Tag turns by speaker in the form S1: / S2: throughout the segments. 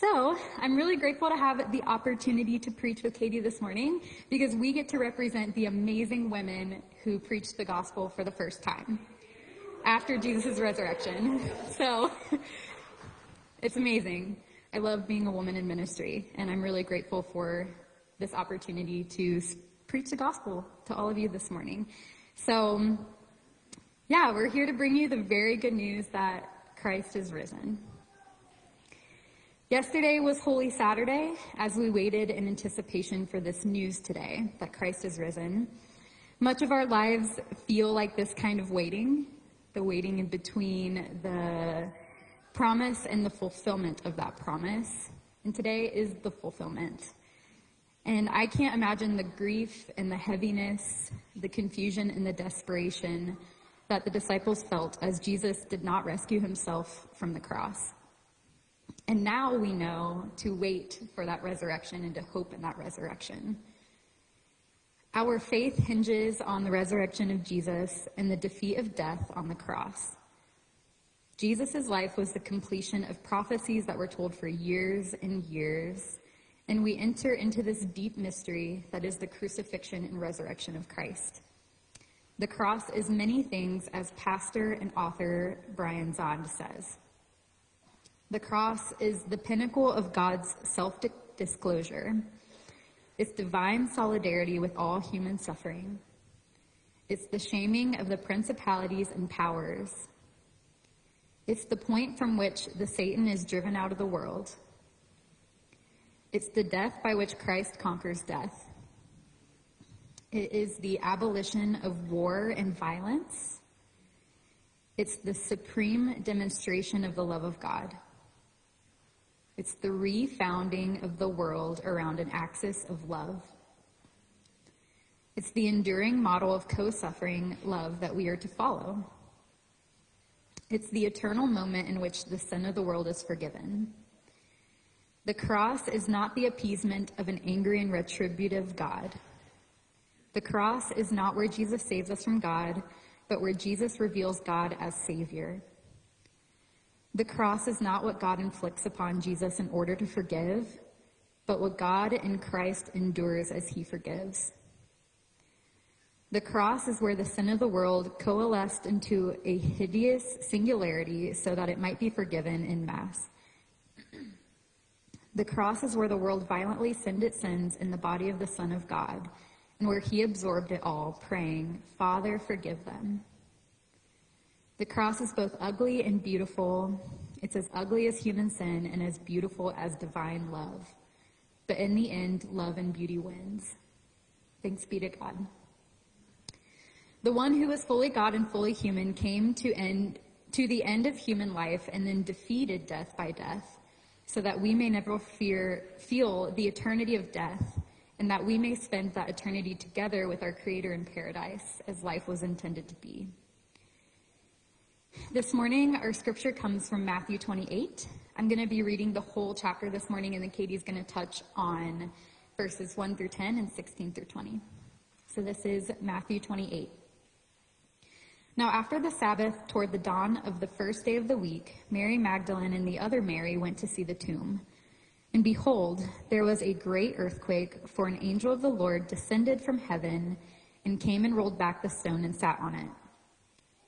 S1: So, I'm really grateful to have the opportunity to preach with Katie this morning because we get to represent the amazing women who preached the gospel for the first time after Jesus' resurrection. So, it's amazing. I love being a woman in ministry, and I'm really grateful for this opportunity to preach the gospel to all of you this morning. So, yeah, we're here to bring you the very good news that Christ is risen. Yesterday was Holy Saturday as we waited in anticipation for this news today that Christ is risen. Much of our lives feel like this kind of waiting, the waiting in between the promise and the fulfillment of that promise. And today is the fulfillment. And I can't imagine the grief and the heaviness, the confusion and the desperation that the disciples felt as Jesus did not rescue himself from the cross. And now we know to wait for that resurrection and to hope in that resurrection. Our faith hinges on the resurrection of Jesus and the defeat of death on the cross. Jesus' life was the completion of prophecies that were told for years and years, and we enter into this deep mystery that is the crucifixion and resurrection of Christ. The cross is many things, as pastor and author Brian Zahnd says. The cross is the pinnacle of God's self-disclosure. It's divine solidarity with all human suffering. It's the shaming of the principalities and powers. It's the point from which the Satan is driven out of the world. It's the death by which Christ conquers death. It is the abolition of war and violence. It's the supreme demonstration of the love of God. It's the refounding of the world around an axis of love. It's the enduring model of co-suffering love that we are to follow. It's the eternal moment in which the sin of the world is forgiven. The cross is not the appeasement of an angry and retributive God. The cross is not where Jesus saves us from God, but where Jesus reveals God as Savior. The cross is not what God inflicts upon Jesus in order to forgive, but what God in Christ endures as he forgives. The cross is where the sin of the world coalesced into a hideous singularity so that it might be forgiven in mass. The cross is where the world violently sinned its sins in the body of the Son of God, and where he absorbed it all, praying, Father, forgive them. The cross is both ugly and beautiful. It's as ugly as human sin and as beautiful as divine love. But in the end, love and beauty wins. Thanks be to God. The one who was fully God and fully human came to end to the end of human life and then defeated death by death so that we may never fear feel the eternity of death and that we may spend that eternity together with our creator in paradise as life was intended to be. This morning, our scripture comes from Matthew 28. I'm going to be reading the whole chapter this morning, and then Katie's going to touch on verses 1 through 10 and 16 through 20. So this is Matthew 28. Now after the Sabbath, toward the dawn of the first day of the week, Mary Magdalene and the other Mary went to see the tomb. And behold, there was a great earthquake, for an angel of the Lord descended from heaven and came and rolled back the stone and sat on it.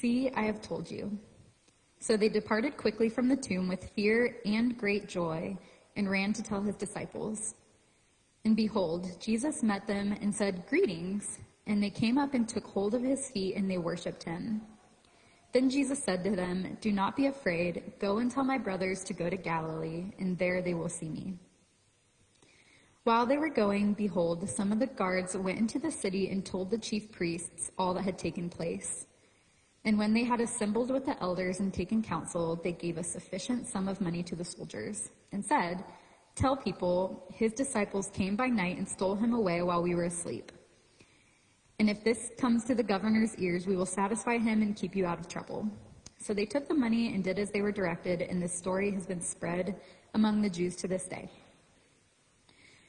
S1: See, I have told you. So they departed quickly from the tomb with fear and great joy and ran to tell his disciples. And behold, Jesus met them and said, Greetings. And they came up and took hold of his feet and they worshiped him. Then Jesus said to them, Do not be afraid. Go and tell my brothers to go to Galilee, and there they will see me. While they were going, behold, some of the guards went into the city and told the chief priests all that had taken place. And when they had assembled with the elders and taken counsel, they gave a sufficient sum of money to the soldiers and said, Tell people, his disciples came by night and stole him away while we were asleep. And if this comes to the governor's ears, we will satisfy him and keep you out of trouble. So they took the money and did as they were directed, and this story has been spread among the Jews to this day.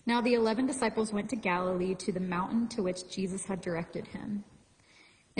S1: Now the eleven disciples went to Galilee to the mountain to which Jesus had directed him.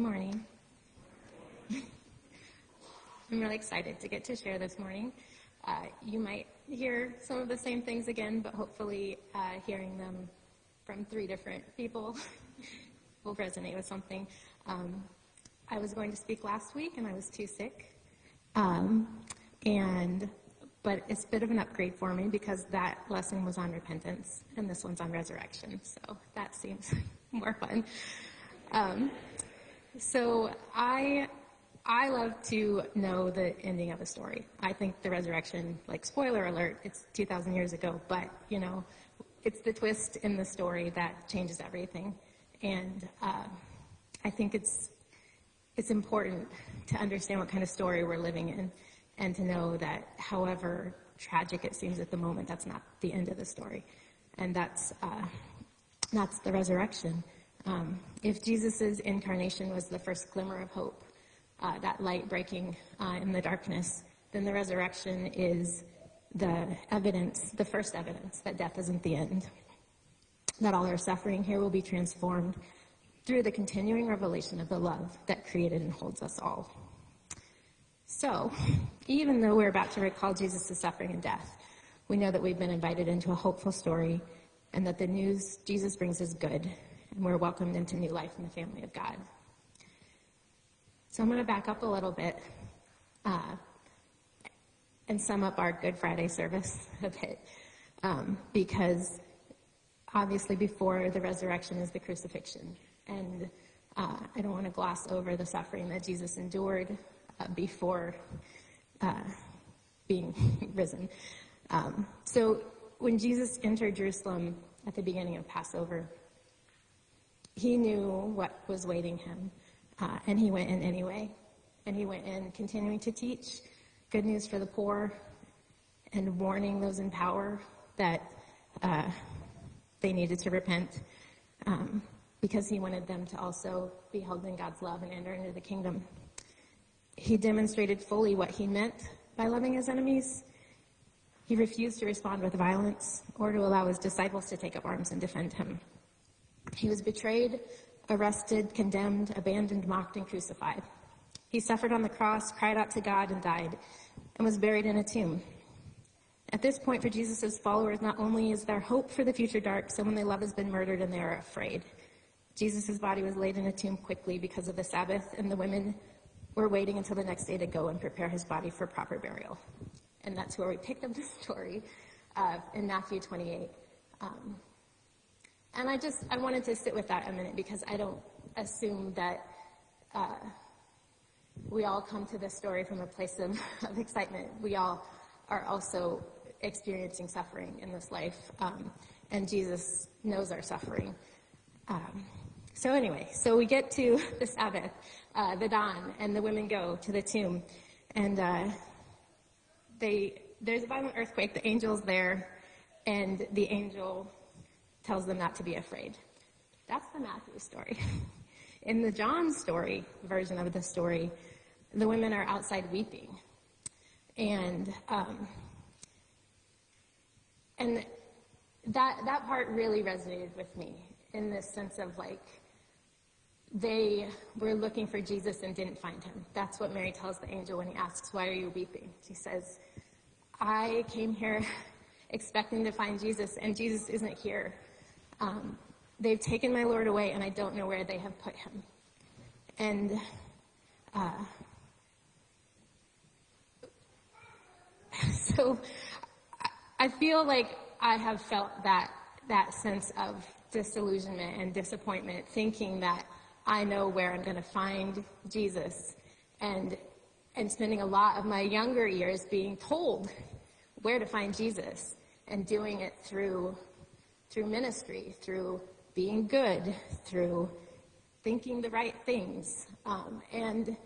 S2: Good morning. I'm really excited to get to share this morning. Uh, you might hear some of the same things again, but hopefully uh, hearing them from three different people will resonate with something. Um, I was going to speak last week and I was too sick. Um, and but it's a bit of an upgrade for me because that lesson was on repentance and this one's on resurrection. So that seems more fun. Um, so I I love to know the ending of a story. I think the resurrection, like spoiler alert, it's 2,000 years ago, but you know, it's the twist in the story that changes everything. And uh, I think it's it's important to understand what kind of story we're living in, and to know that, however tragic it seems at the moment, that's not the end of the story, and that's uh, that's the resurrection. Um, if Jesus' incarnation was the first glimmer of hope, uh, that light breaking uh, in the darkness, then the resurrection is the evidence, the first evidence that death isn't the end. That all our suffering here will be transformed through the continuing revelation of the love that created and holds us all. So, even though we're about to recall Jesus' suffering and death, we know that we've been invited into a hopeful story and that the news Jesus brings is good and we're welcomed into new life in the family of God. So I'm going to back up a little bit uh, and sum up our Good Friday service a bit, um, because obviously before the resurrection is the crucifixion, and uh, I don't want to gloss over the suffering that Jesus endured uh, before uh, being risen. Um, so when Jesus entered Jerusalem at the beginning of Passover, he knew what was waiting him, uh, and he went in anyway. And he went in continuing to teach good news for the poor and warning those in power that uh, they needed to repent um, because he wanted them to also be held in God's love and enter into the kingdom. He demonstrated fully what he meant by loving his enemies. He refused to respond with violence or to allow his disciples to take up arms and defend him. He was betrayed, arrested, condemned, abandoned, mocked, and crucified. He suffered on the cross, cried out to God, and died, and was buried in a tomb. At this point, for Jesus' followers, not only is there hope for the future dark, someone they love has been murdered and they are afraid. Jesus' body was laid in a tomb quickly because of the Sabbath, and the women were waiting until the next day to go and prepare his body for proper burial. And that's where we picked up the story uh, in Matthew 28. Um, and I just, I wanted to sit with that a minute because I don't assume that uh, we all come to this story from a place of, of, excitement. We all are also experiencing suffering in this life, um, and Jesus knows our suffering. Um, so anyway, so we get to the Sabbath, uh, the dawn, and the women go to the tomb, and uh, they there's a violent earthquake. The angel's there, and the angel tells them not to be afraid. That's the Matthew story. In the John story version of the story, the women are outside weeping. And, um, and that, that part really resonated with me in this sense of like, they were looking for Jesus and didn't find him. That's what Mary tells the angel when he asks, Why are you weeping? She says, I came here expecting to find Jesus, and Jesus isn't here. Um, they've taken my Lord away, and I don't know where they have put him. And uh, so I feel like I have felt that that sense of disillusionment and disappointment, thinking that I know where I'm going to find Jesus, and and spending a lot of my younger years being told where to find Jesus, and doing it through through ministry, through being good, through thinking the right things, um, and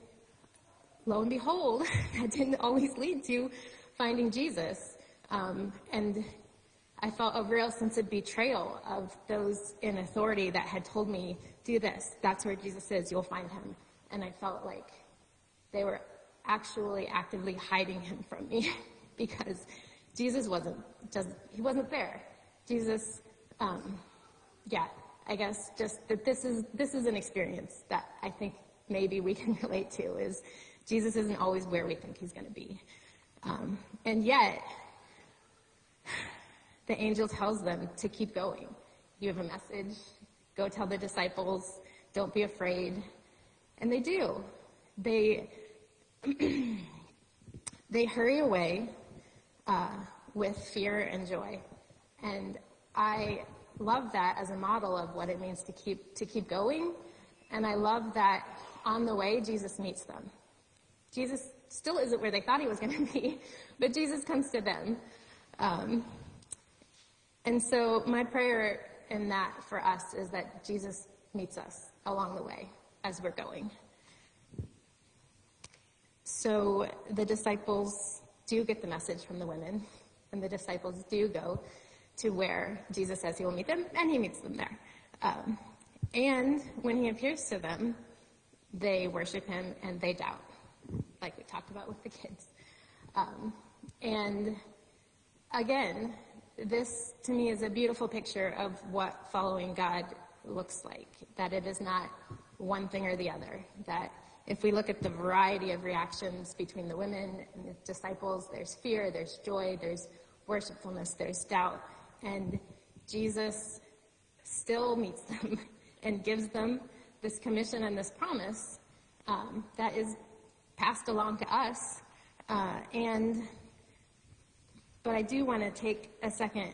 S2: lo and behold, that didn't always lead to finding Jesus. Um, and I felt a real sense of betrayal of those in authority that had told me, do this, that's where Jesus is, you'll find him. And I felt like they were actually actively hiding him from me because Jesus wasn't just, he wasn't there. Jesus, um, yeah, I guess just that this is, this is an experience that I think maybe we can relate to is Jesus isn't always where we think he's going to be. Um, and yet, the angel tells them to keep going. You have a message. Go tell the disciples. Don't be afraid. And they do. They, they hurry away uh, with fear and joy. And I love that as a model of what it means to keep, to keep going. And I love that on the way, Jesus meets them. Jesus still isn't where they thought he was going to be, but Jesus comes to them. Um, and so my prayer in that for us is that Jesus meets us along the way as we're going. So the disciples do get the message from the women, and the disciples do go to where Jesus says he will meet them, and he meets them there. Um, and when he appears to them, they worship him and they doubt, like we talked about with the kids. Um, and again, this to me is a beautiful picture of what following God looks like. That it is not one thing or the other. That if we look at the variety of reactions between the women and the disciples, there's fear, there's joy, there's worshipfulness, there's doubt. And Jesus still meets them and gives them this commission and this promise um, that is passed along to us. Uh, and but I do want to take a second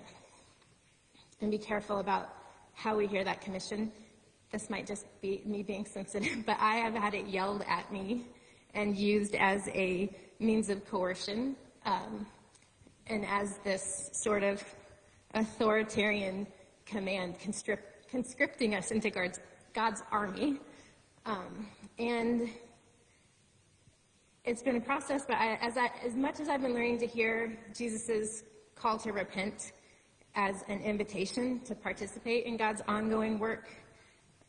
S2: and be careful about how we hear that commission. This might just be me being sensitive, but I have had it yelled at me and used as a means of coercion um, and as this sort of authoritarian command conscripting us into God's, God's army. Um, and it's been a process, but I, as, I, as much as I've been learning to hear Jesus' call to repent as an invitation to participate in God's ongoing work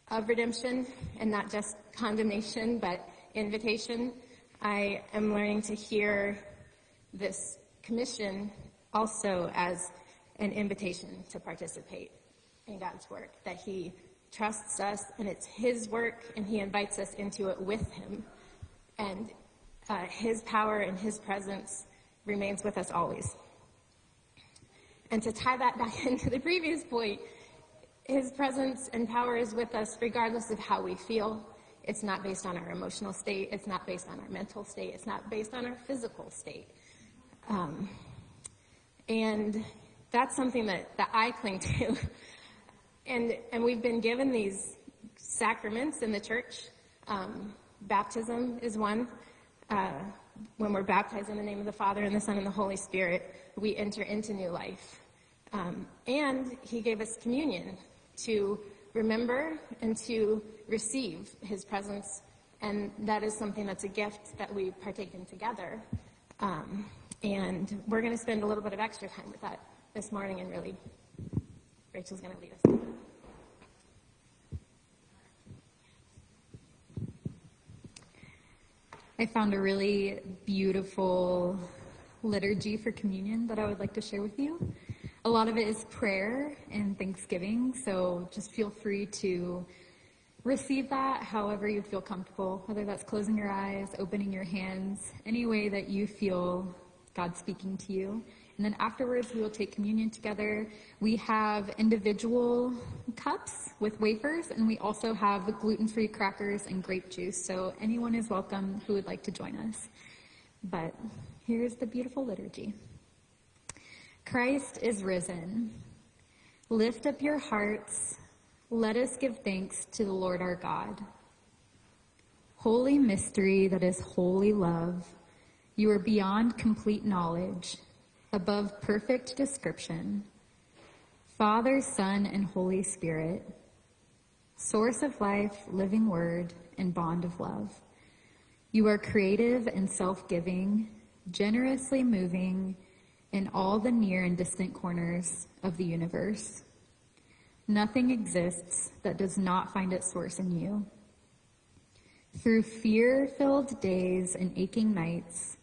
S2: of redemption and not just condemnation, but invitation, I am learning to hear this commission also as an invitation to participate in God's work, that He trusts us and it's His work and He invites us into it with Him. And uh, His power and His presence remains with us always. And to tie that back into the previous point, His presence and power is with us regardless of how we feel. It's not based on our emotional state. It's not based on our mental state. It's not based on our physical state. Um, and that's something that, that I cling to. and, and we've been given these sacraments in the church. Um, baptism is one uh, when we're baptized in the name of the Father and the Son and the Holy Spirit, we enter into new life. Um, and He gave us communion to remember and to receive His presence, and that is something that's a gift that we partake in together. Um, and we're going to spend a little bit of extra time with that this morning, and really, Rachael's going to lead us.
S1: I found a really beautiful liturgy for communion that I would like to share with you. A lot of it is prayer and thanksgiving, so just feel free to receive that however you feel comfortable, whether that's closing your eyes, opening your hands, any way that you feel God speaking to you. And then afterwards, we will take communion together. We have individual cups with wafers, and we also have gluten-free crackers and grape juice. So anyone is welcome who would like to join us. But here's the beautiful liturgy. Christ is risen. Lift up your hearts. Let us give thanks to the Lord our God. Holy mystery that is holy love. You are beyond complete knowledge, above perfect description. Father, Son, and Holy Spirit, source of life, living word, and bond of love. You are creative and self-giving, generously moving in all the near and distant corners of the universe. Nothing exists that does not find its source in you. Through fear-filled days and aching nights,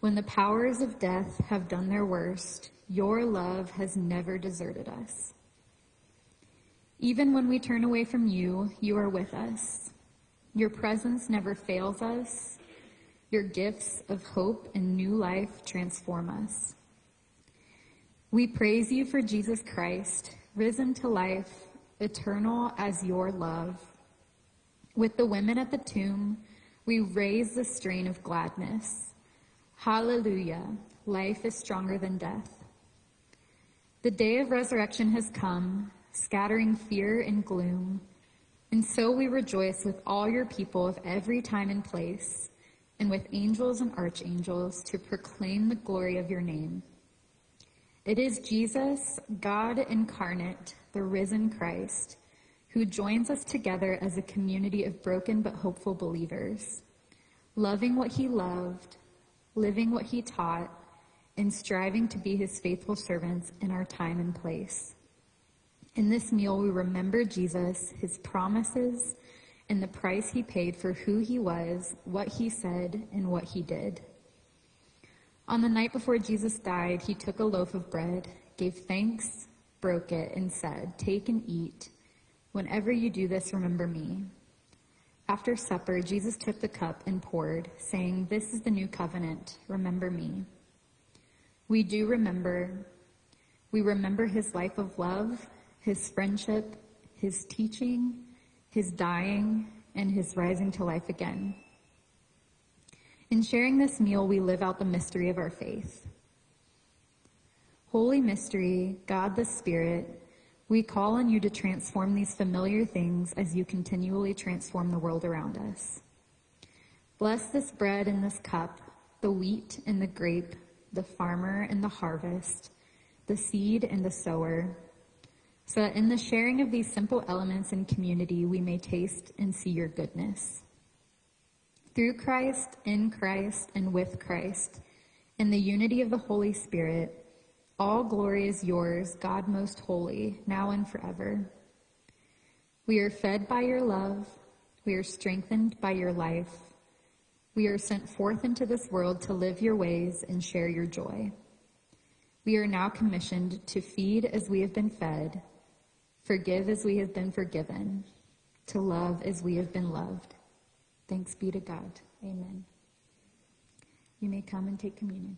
S1: when the powers of death have done their worst, your love has never deserted us. Even when we turn away from you, you are with us. Your presence never fails us. Your gifts of hope and new life transform us. We praise you for Jesus Christ, risen to life, eternal as your love. With the women at the tomb, we raise the strain of gladness. Hallelujah. Life is stronger than death. The day of resurrection has come, scattering fear and gloom. And so we rejoice with all your people of every time and place, and with angels and archangels to proclaim the glory of your name. It is Jesus, God incarnate, the risen Christ, who joins us together as a community of broken but hopeful believers, loving what he loved, living what he taught, and striving to be his faithful servants in our time and place. In this meal, we remember Jesus, his promises, and the price he paid for who he was, what he said, and what he did. On the night before Jesus died, he took a loaf of bread, gave thanks, broke it, and said, Take and eat. Whenever you do this, remember me. After supper, Jesus took the cup and poured, saying, This is the new covenant. Remember me. We do remember. We remember his life of love, his friendship, his teaching, his dying, and his rising to life again. In sharing this meal, we live out the mystery of our faith. Holy mystery, God the Spirit, we call on you to transform these familiar things as you continually transform the world around us. Bless this bread and this cup, the wheat and the grape, the farmer and the harvest, the seed and the sower, so that in the sharing of these simple elements in community, we may taste and see your goodness. Through Christ, in Christ, and with Christ, in the unity of the Holy Spirit, all glory is yours, God most holy, now and forever. We are fed by your love. We are strengthened by your life. We are sent forth into this world to live your ways and share your joy. We are now commissioned to feed as we have been fed, forgive as we have been forgiven, to love as we have been loved. Thanks be to God. Amen. You may come and take communion.